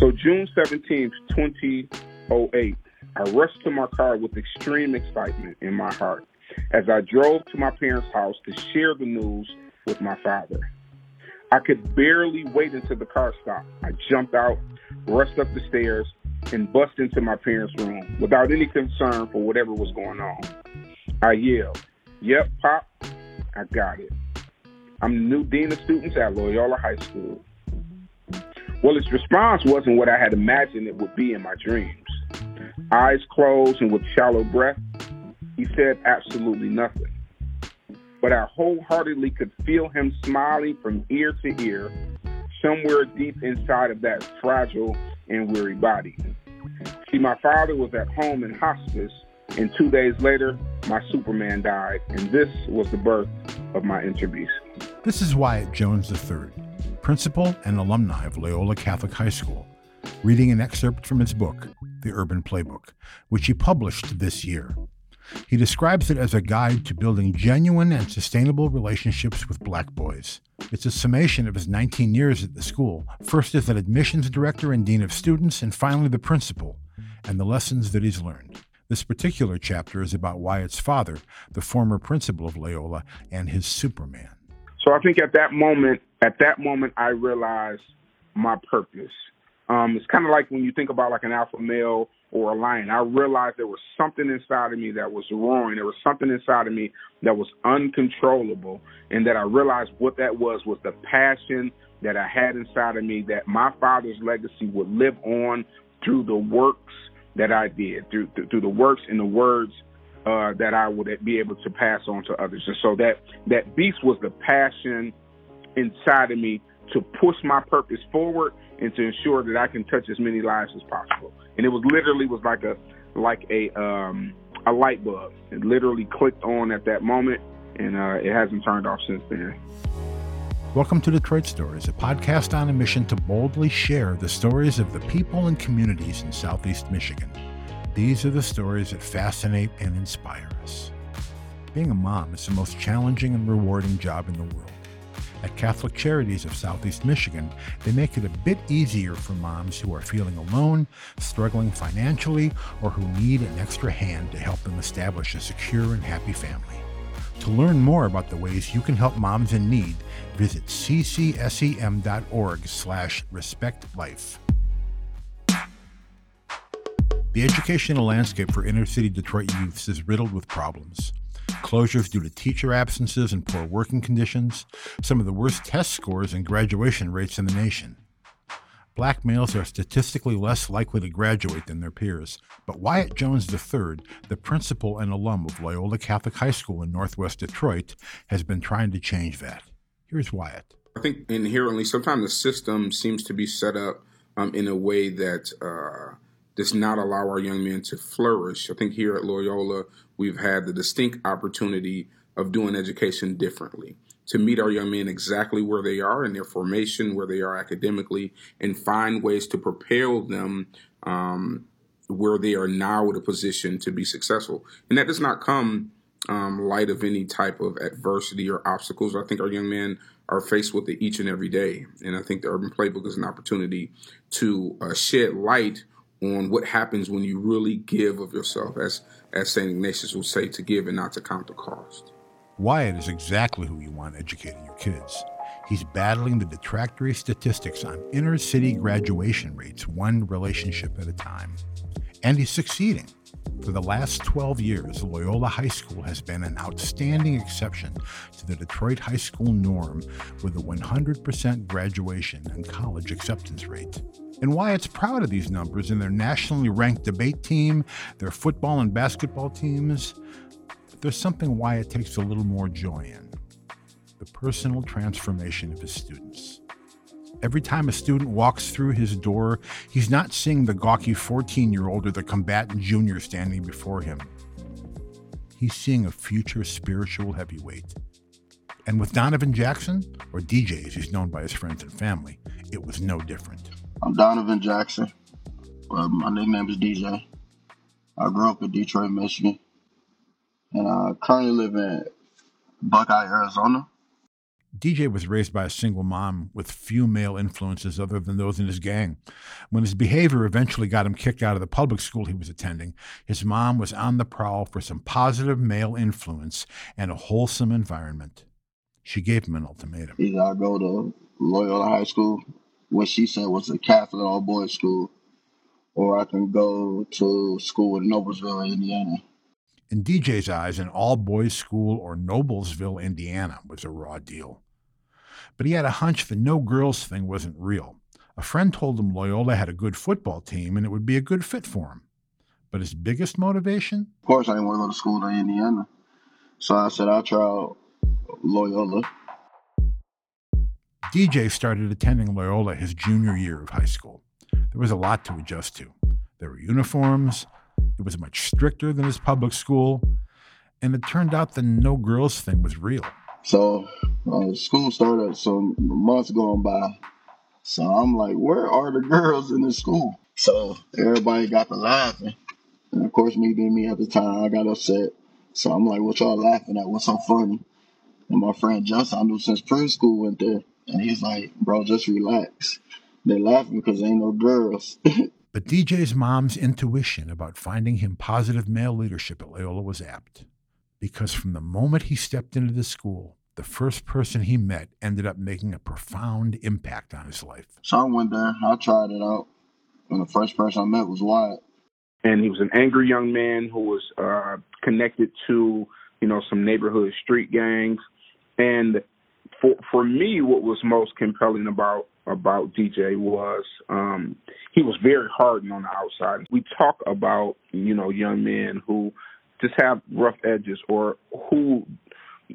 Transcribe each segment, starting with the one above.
So June 17th, 2008, I rushed to my car with extreme excitement in my heart as I drove to my parents' house to share the news with my father. I could barely wait until the car stopped. I jumped out, rushed up the stairs, and bust into my parents' room without any concern for whatever was going on. I yelled, Yep, Pop, I got it. I'm the new dean of students at Loyola High School. Well, his response wasn't what I had imagined it would be in my dreams. Eyes closed and with shallow breath, he said absolutely nothing. But I wholeheartedly could feel him smiling from ear to ear, somewhere deep inside of that fragile and weary body. See, my father was at home in hospice, and two days later, my Superman died, and this was the birth of my Inter This is Wyatt Jones III, principal and alumni of Loyola Catholic High School, reading an excerpt from his book, The Urban Playbook, which he published this year. He describes it as a guide to building genuine and sustainable relationships with black boys. It's a summation of his 19 years at the school, first as an admissions director and dean of students, and finally the principal, and the lessons that he's learned. This particular chapter is about Wyatt's father, the former principal of Loyola, and his Superman. So I think at that moment, at that moment, I realized my purpose. Um, it's kind of like when you think about like an alpha male or a lion. I realized there was something inside of me that was roaring. There was something inside of me that was uncontrollable, and that I realized what that was was the passion that I had inside of me that my father's legacy would live on through the works that I did, through through the works and the words uh, that I would be able to pass on to others. And so that that beast was the passion inside of me to push my purpose forward and to ensure that I can touch as many lives as possible. And it was literally was like a like a um, a light bulb. It literally clicked on at that moment, and uh, it hasn't turned off since then. Welcome to Detroit Stories, a podcast on a mission to boldly share the stories of the people and communities in Southeast Michigan. These are the stories that fascinate and inspire us. Being a mom is the most challenging and rewarding job in the world. At Catholic Charities of Southeast Michigan, they make it a bit easier for moms who are feeling alone, struggling financially, or who need an extra hand to help them establish a secure and happy family. To learn more about the ways you can help moms in need, visit ccsem.org slash respectlife. The educational landscape for inner city Detroit youths is riddled with problems closures due to teacher absences and poor working conditions, some of the worst test scores and graduation rates in the nation. Black males are statistically less likely to graduate than their peers, but Wyatt Jones III, the principal and alum of Loyola Catholic High School in northwest Detroit, has been trying to change that. Here's Wyatt. I think inherently, sometimes the system seems to be set up um, in a way that uh, does not allow our young men to flourish. I think here at Loyola, we've had the distinct opportunity of doing education differently to meet our young men exactly where they are in their formation, where they are academically, and find ways to propel them um, where they are now in a position to be successful. And that does not come um, light of any type of adversity or obstacles. I think our young men are faced with it each and every day. And I think the Urban Playbook is an opportunity to uh, shed light on what happens when you really give of yourself, as as Saint Ignatius would say, to give and not to count the cost. Wyatt is exactly who you want educating your kids. He's battling the detractory statistics on inner city graduation rates, one relationship at a time. And he's succeeding. For the last 12 years, Loyola High School has been an outstanding exception to the Detroit high school norm with a 100% graduation and college acceptance rate. And Wyatt's proud of these numbers in their nationally ranked debate team, their football and basketball teams. But there's something Wyatt takes a little more joy in the personal transformation of his students. Every time a student walks through his door, he's not seeing the gawky 14 year old or the combatant junior standing before him. He's seeing a future spiritual heavyweight. And with Donovan Jackson, or DJ as he's known by his friends and family, it was no different. I'm Donovan Jackson. Uh, my nickname is DJ. I grew up in Detroit, Michigan, and I currently live in Buckeye, Arizona. DJ was raised by a single mom with few male influences other than those in his gang. When his behavior eventually got him kicked out of the public school he was attending, his mom was on the prowl for some positive male influence and a wholesome environment. She gave him an ultimatum. Either I go to Loyola High School, what she said was a Catholic all boys school, or I can go to school in Noblesville, Indiana. In DJ's eyes, an all boys school or Noblesville, Indiana was a raw deal. But he had a hunch the no girls thing wasn't real. A friend told him Loyola had a good football team and it would be a good fit for him. But his biggest motivation? Of course, I didn't want to go to school in Indiana. So I said, I'll try out Loyola. DJ started attending Loyola his junior year of high school. There was a lot to adjust to. There were uniforms, it was much stricter than his public school, and it turned out the no girls thing was real. So uh, school started some months going by. So I'm like, where are the girls in the school? So everybody got to laughing. And of course, me being me at the time, I got upset. So I'm like, what y'all laughing at? What's so funny? And my friend Justin, I knew since preschool went there. And he's like, bro, just relax. They laughing because ain't no girls. But DJ's mom's intuition about finding him positive male leadership at Loyola was apt, because from the moment he stepped into the school, the first person he met ended up making a profound impact on his life. So I went there, I tried it out, and the first person I met was Wyatt. And he was an angry young man who was uh, connected to, you know, some neighborhood street gangs. And for for me, what was most compelling about about DJ was um, he was very hardened on the outside. We talk about you know young men who just have rough edges or who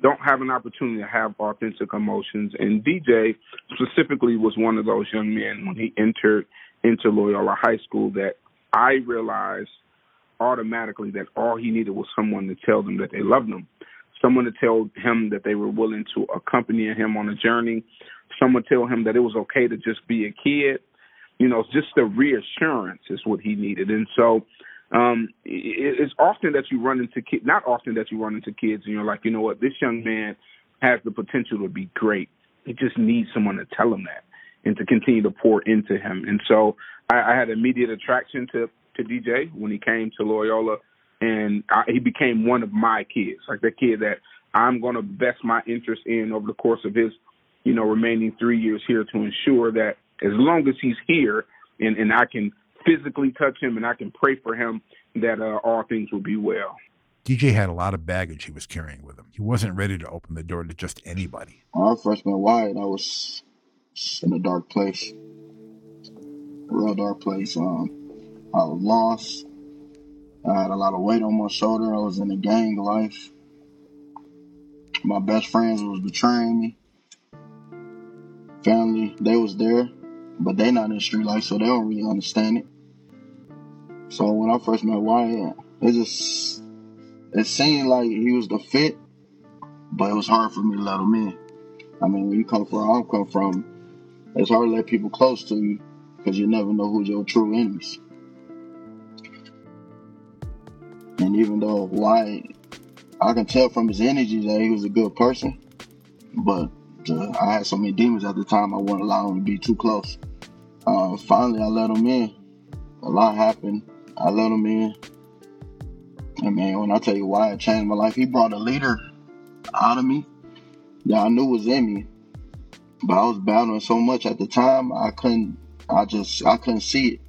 don't have an opportunity to have authentic emotions. And DJ specifically was one of those young men when he entered into Loyola High School that I realized automatically that all he needed was someone to tell them that they loved him someone to tell him that they were willing to accompany him on a journey, someone tell him that it was okay to just be a kid. You know, just the reassurance is what he needed. And so um it's often that you run into kids, not often that you run into kids and you're like, you know what, this young man has the potential to be great. He just needs someone to tell him that and to continue to pour into him. And so I, I had immediate attraction to to DJ when he came to Loyola and I, he became one of my kids, like the kid that I'm going to best my interest in over the course of his, you know, remaining three years here to ensure that as long as he's here and, and I can physically touch him and I can pray for him, that uh, all things will be well. DJ had a lot of baggage he was carrying with him. He wasn't ready to open the door to just anybody. When I first met Wyatt, I was in a dark place, a real dark place. Um, I was lost. I had a lot of weight on my shoulder. I was in a gang life. My best friends was betraying me. Family, they was there, but they not in street life, so they don't really understand it. So when I first met Wyatt, it just it seemed like he was the fit, but it was hard for me to let him in. I mean, when you come from where I come from, it's hard to let people close to you because you never know who's your true enemies. Even though Wyatt, I can tell from his energy that he was a good person, but uh, I had so many demons at the time, I wouldn't allow him to be too close. Uh, finally, I let him in. A lot happened. I let him in. And man, when I tell you Wyatt changed my life, he brought a leader out of me that I knew was in me. But I was battling so much at the time, I couldn't, I just, I couldn't see it.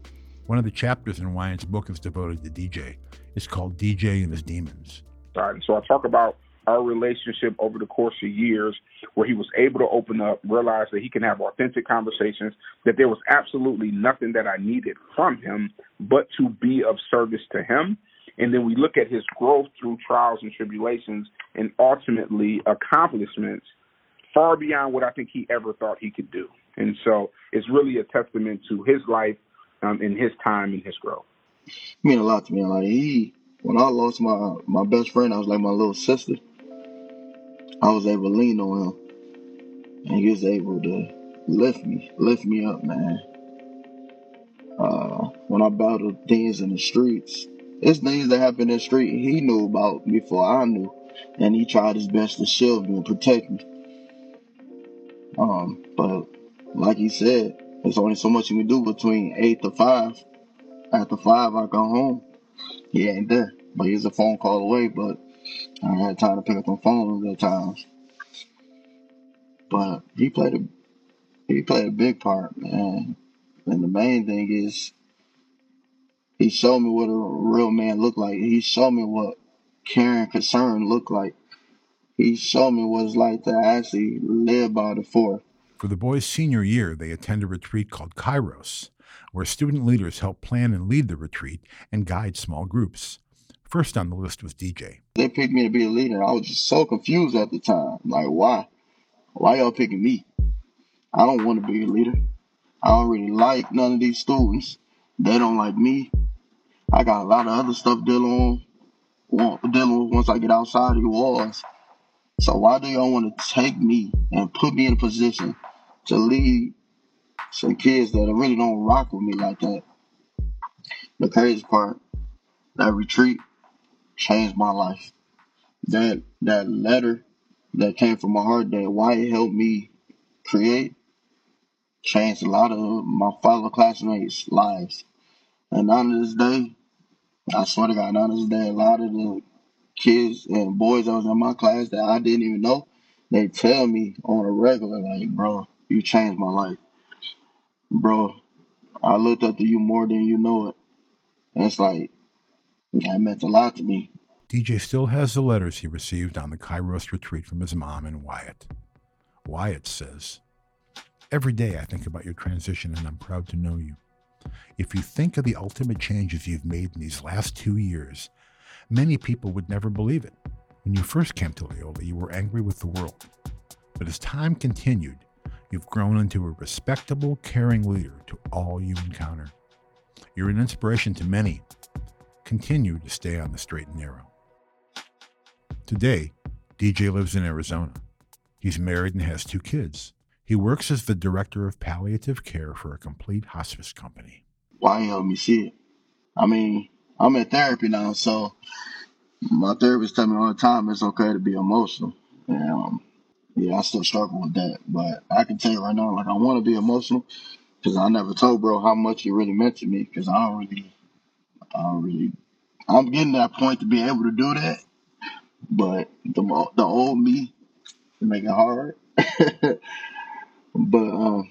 One of the chapters in Wyatt's book is devoted to DJ. It's called DJ and His Demons. And so I talk about our relationship over the course of years where he was able to open up, realize that he can have authentic conversations, that there was absolutely nothing that I needed from him but to be of service to him. And then we look at his growth through trials and tribulations and ultimately accomplishments far beyond what I think he ever thought he could do. And so it's really a testament to his life um, in his time and his growth. mean a lot to me. Like he, when I lost my my best friend, I was like my little sister. I was able to lean on him, and he was able to lift me, lift me up, man. Uh, when I battled things in the streets, it's things that happen in the street he knew about before I knew, and he tried his best to shield me and protect me. Um, but like he said, there's only so much you can do between eight to five. After five, I go home. He ain't there, but he's a phone call away. But I had time to pick up the phone at times. But he played a he played a big part, man. And the main thing is he showed me what a real man looked like. He showed me what caring concern looked like. He showed me what it's like to actually live by the four. For the boys' senior year, they attend a retreat called Kairos, where student leaders help plan and lead the retreat and guide small groups. First on the list was DJ. They picked me to be a leader. I was just so confused at the time. Like, why? Why y'all picking me? I don't want to be a leader. I don't really like none of these students. They don't like me. I got a lot of other stuff dealing on, dealing with once I get outside of the walls. So why do y'all want to take me and put me in a position to lead some kids that really don't rock with me like that? The crazy part, that retreat changed my life. That that letter that came from my heart that Wyatt helped me create changed a lot of my fellow classmates' lives. And on this day, I swear to God, on this day, a lot of the kids and boys that was in my class that I didn't even know, they tell me on a regular, like, bro, you changed my life. Bro, I looked up to you more than you know it. And it's like, that meant a lot to me. DJ still has the letters he received on the Kairos retreat from his mom and Wyatt. Wyatt says, Every day I think about your transition and I'm proud to know you. If you think of the ultimate changes you've made in these last two years, many people would never believe it. When you first came to Loyola, you were angry with the world. But as time continued, you've grown into a respectable, caring leader to all you encounter. You're an inspiration to many. Continue to stay on the straight and narrow. Today, DJ lives in Arizona. He's married and has two kids. He works as the director of palliative care for a complete hospice company. Wyatt help me see? I mean, I'm in therapy now, so my therapist tell me all the time it's okay to be emotional. And um, yeah, I still struggle with that, but I can tell you right now, like I want to be emotional because I never told bro how much it really meant to me because I don't really, I don't really, I'm getting that point to be able to do that, but the the old me make it hard. But um,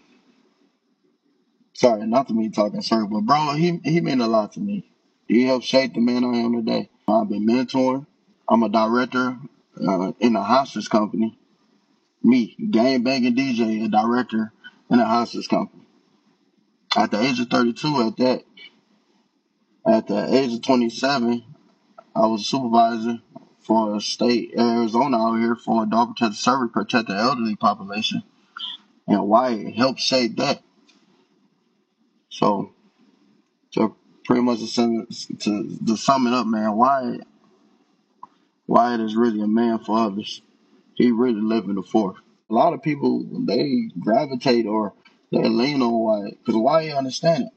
sorry, not to me talking sir, but bro, he he meant a lot to me. He helped shape the man I am today. I've been mentoring. I'm a director uh, in a hospice company. Me, game banging DJ, a director in a hospice company. At the age of 32, at that, at the age of 27, I was a supervisor for a state Arizona out here for adult protective service, protect the elderly population and Wyatt helped shape that. So, pretty much to sum, to, to sum it up, man, Wyatt, Wyatt is really a man for others. He really lived in the fourth. A lot of people they gravitate or they lean on Wyatt because Wyatt understand it.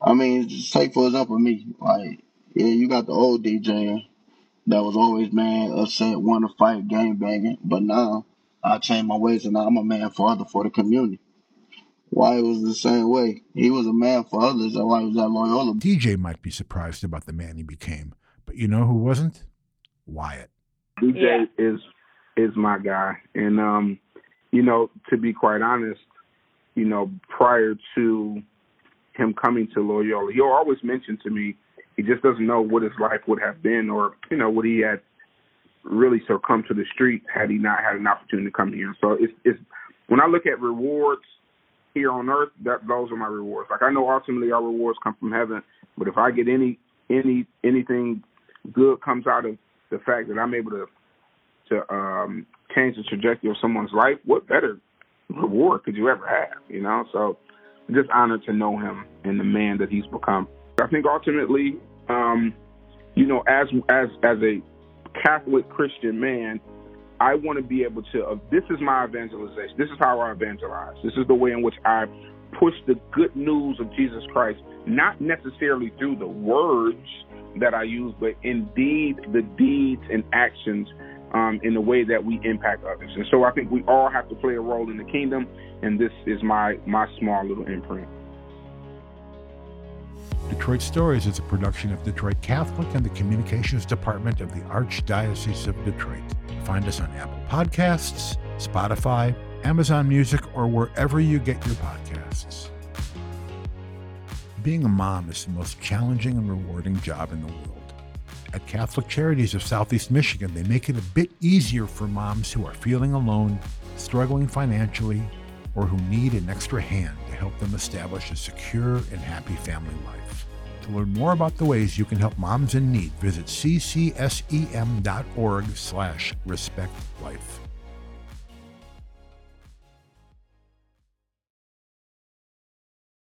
I mean, just take for example me. Like, yeah, you got the old DJ that was always mad, upset, want to fight, game banging, but now I changed my ways and now I'm a man for other for the community. Wyatt was the same way. He was a man for others. That's why he was at Loyola. DJ might be surprised about the man he became, but you know who wasn't? Wyatt. DJ yeah. is is my guy, and um, you know, to be quite honest, you know, prior to him coming to Loyola, he'll always mention to me he just doesn't know what his life would have been, or you know, what he had really succumb to the street had he not had an opportunity to come here. So it's it's when I look at rewards here on earth, that those are my rewards. Like I know ultimately our rewards come from heaven, but if I get any any anything good comes out of the fact that I'm able to to um change the trajectory of someone's life, what better reward could you ever have? You know, so I'm just honored to know him and the man that he's become. I think ultimately, um, you know, as as as a Catholic Christian man, I want to be able to. Uh, this is my evangelization. This is how I evangelize. This is the way in which I push the good news of Jesus Christ, not necessarily through the words that I use, but indeed the deeds and actions um, in the way that we impact others. And so I think we all have to play a role in the kingdom, and this is my my small little imprint. Detroit Stories is a production of Detroit Catholic and the Communications Department of the Archdiocese of Detroit. Find us on Apple Podcasts, Spotify, Amazon Music, or wherever you get your podcasts. Being a mom is the most challenging and rewarding job in the world. At Catholic Charities of Southeast Michigan, they make it a bit easier for moms who are feeling alone, struggling financially, or who need an extra hand to help them establish a secure and happy family life. To learn more about the ways you can help moms in need, visit ccsem.org slash respectlife.